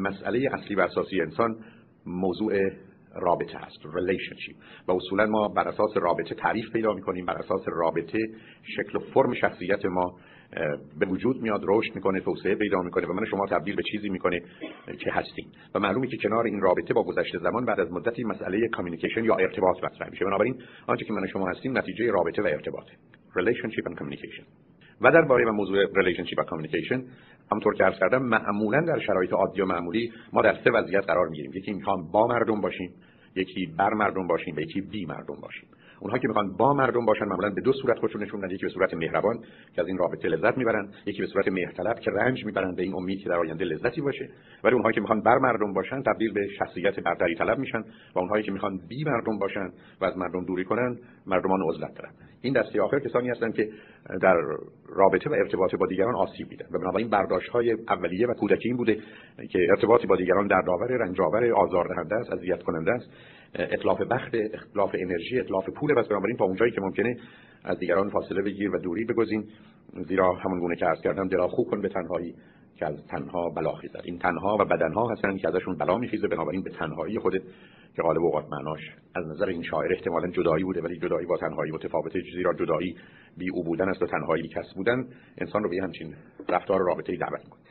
مسئله اصلی و اساسی انسان موضوع رابطه هست relationship. و اصولا ما بر اساس رابطه تعریف پیدا می‌کنیم بر اساس رابطه شکل و فرم شخصیت ما به وجود میاد رشد می‌کنه توسعه پیدا می‌کنه و من شما تبدیل به چیزی می‌کنه که هستیم. و معلومه که کنار این رابطه با گذشته زمان بعد از مدتی مسئله کامیونیکیشن یا ارتباط مطرح میشه. بنابراین آنچه که من شما هستیم نتیجه رابطه و ارتباطه. Relationship and communication. و در باره و موضوع relationship و communication همونطور که عرض کردم معمولا در شرایط عادی و معمولی ما در سه وضعیت قرار می‌گیریم. یکی می‌خوام با مردم باشیم یکی بر مردم باشیم یکی بی مردم باشیم. اونها که می‌خوان با مردم باشن معمولا به دو صورت خودشون نشون میدن. یکی به صورت مهربان که از این رابطه لذت می‌برن. یکی به صورت مهرطلب که رنج می‌برن به این امید که در آینده لذتی باشه. ولی اونهایی که می‌خوان بر مردم باشن تبدیل به شخصیت برتری طلب میشن و اونهایی که می‌خوان بی مردم باشن و از مردم دوری کنن مردمان عزلت دارن. این دسته آخر کسانی هستند که در رابطه و ارتباط با دیگران آسیب دیدن و بنابراین برداشت های اولیه و کودکی این بوده که ارتباطی با دیگران دردآور رنجآور آزاردهنده است اذیت کننده است. اطلاف بخت اطلاف انرژی اطلاف پول. بس بنابراین تا اونجایی که ممکنه از دیگران فاصله بگیر و دوری بگزین. زیرا همون گونه که عرض کردم دلا خوب کن به تنهایی که از تنها بلا خیزد. این تنها و بدنها هستن که ازشون بلا میخیزه بنابراین به تنهایی خودت که غالب اوقات معناش از نظر این شاعر احتمالا جدایی بوده ولی جدایی با تنهایی متفاوته. زیرا جدایی بی او بودن است و تنهایی کس بودن. انسان رو به همچین رفتار رابطه دعوت می‌کنه.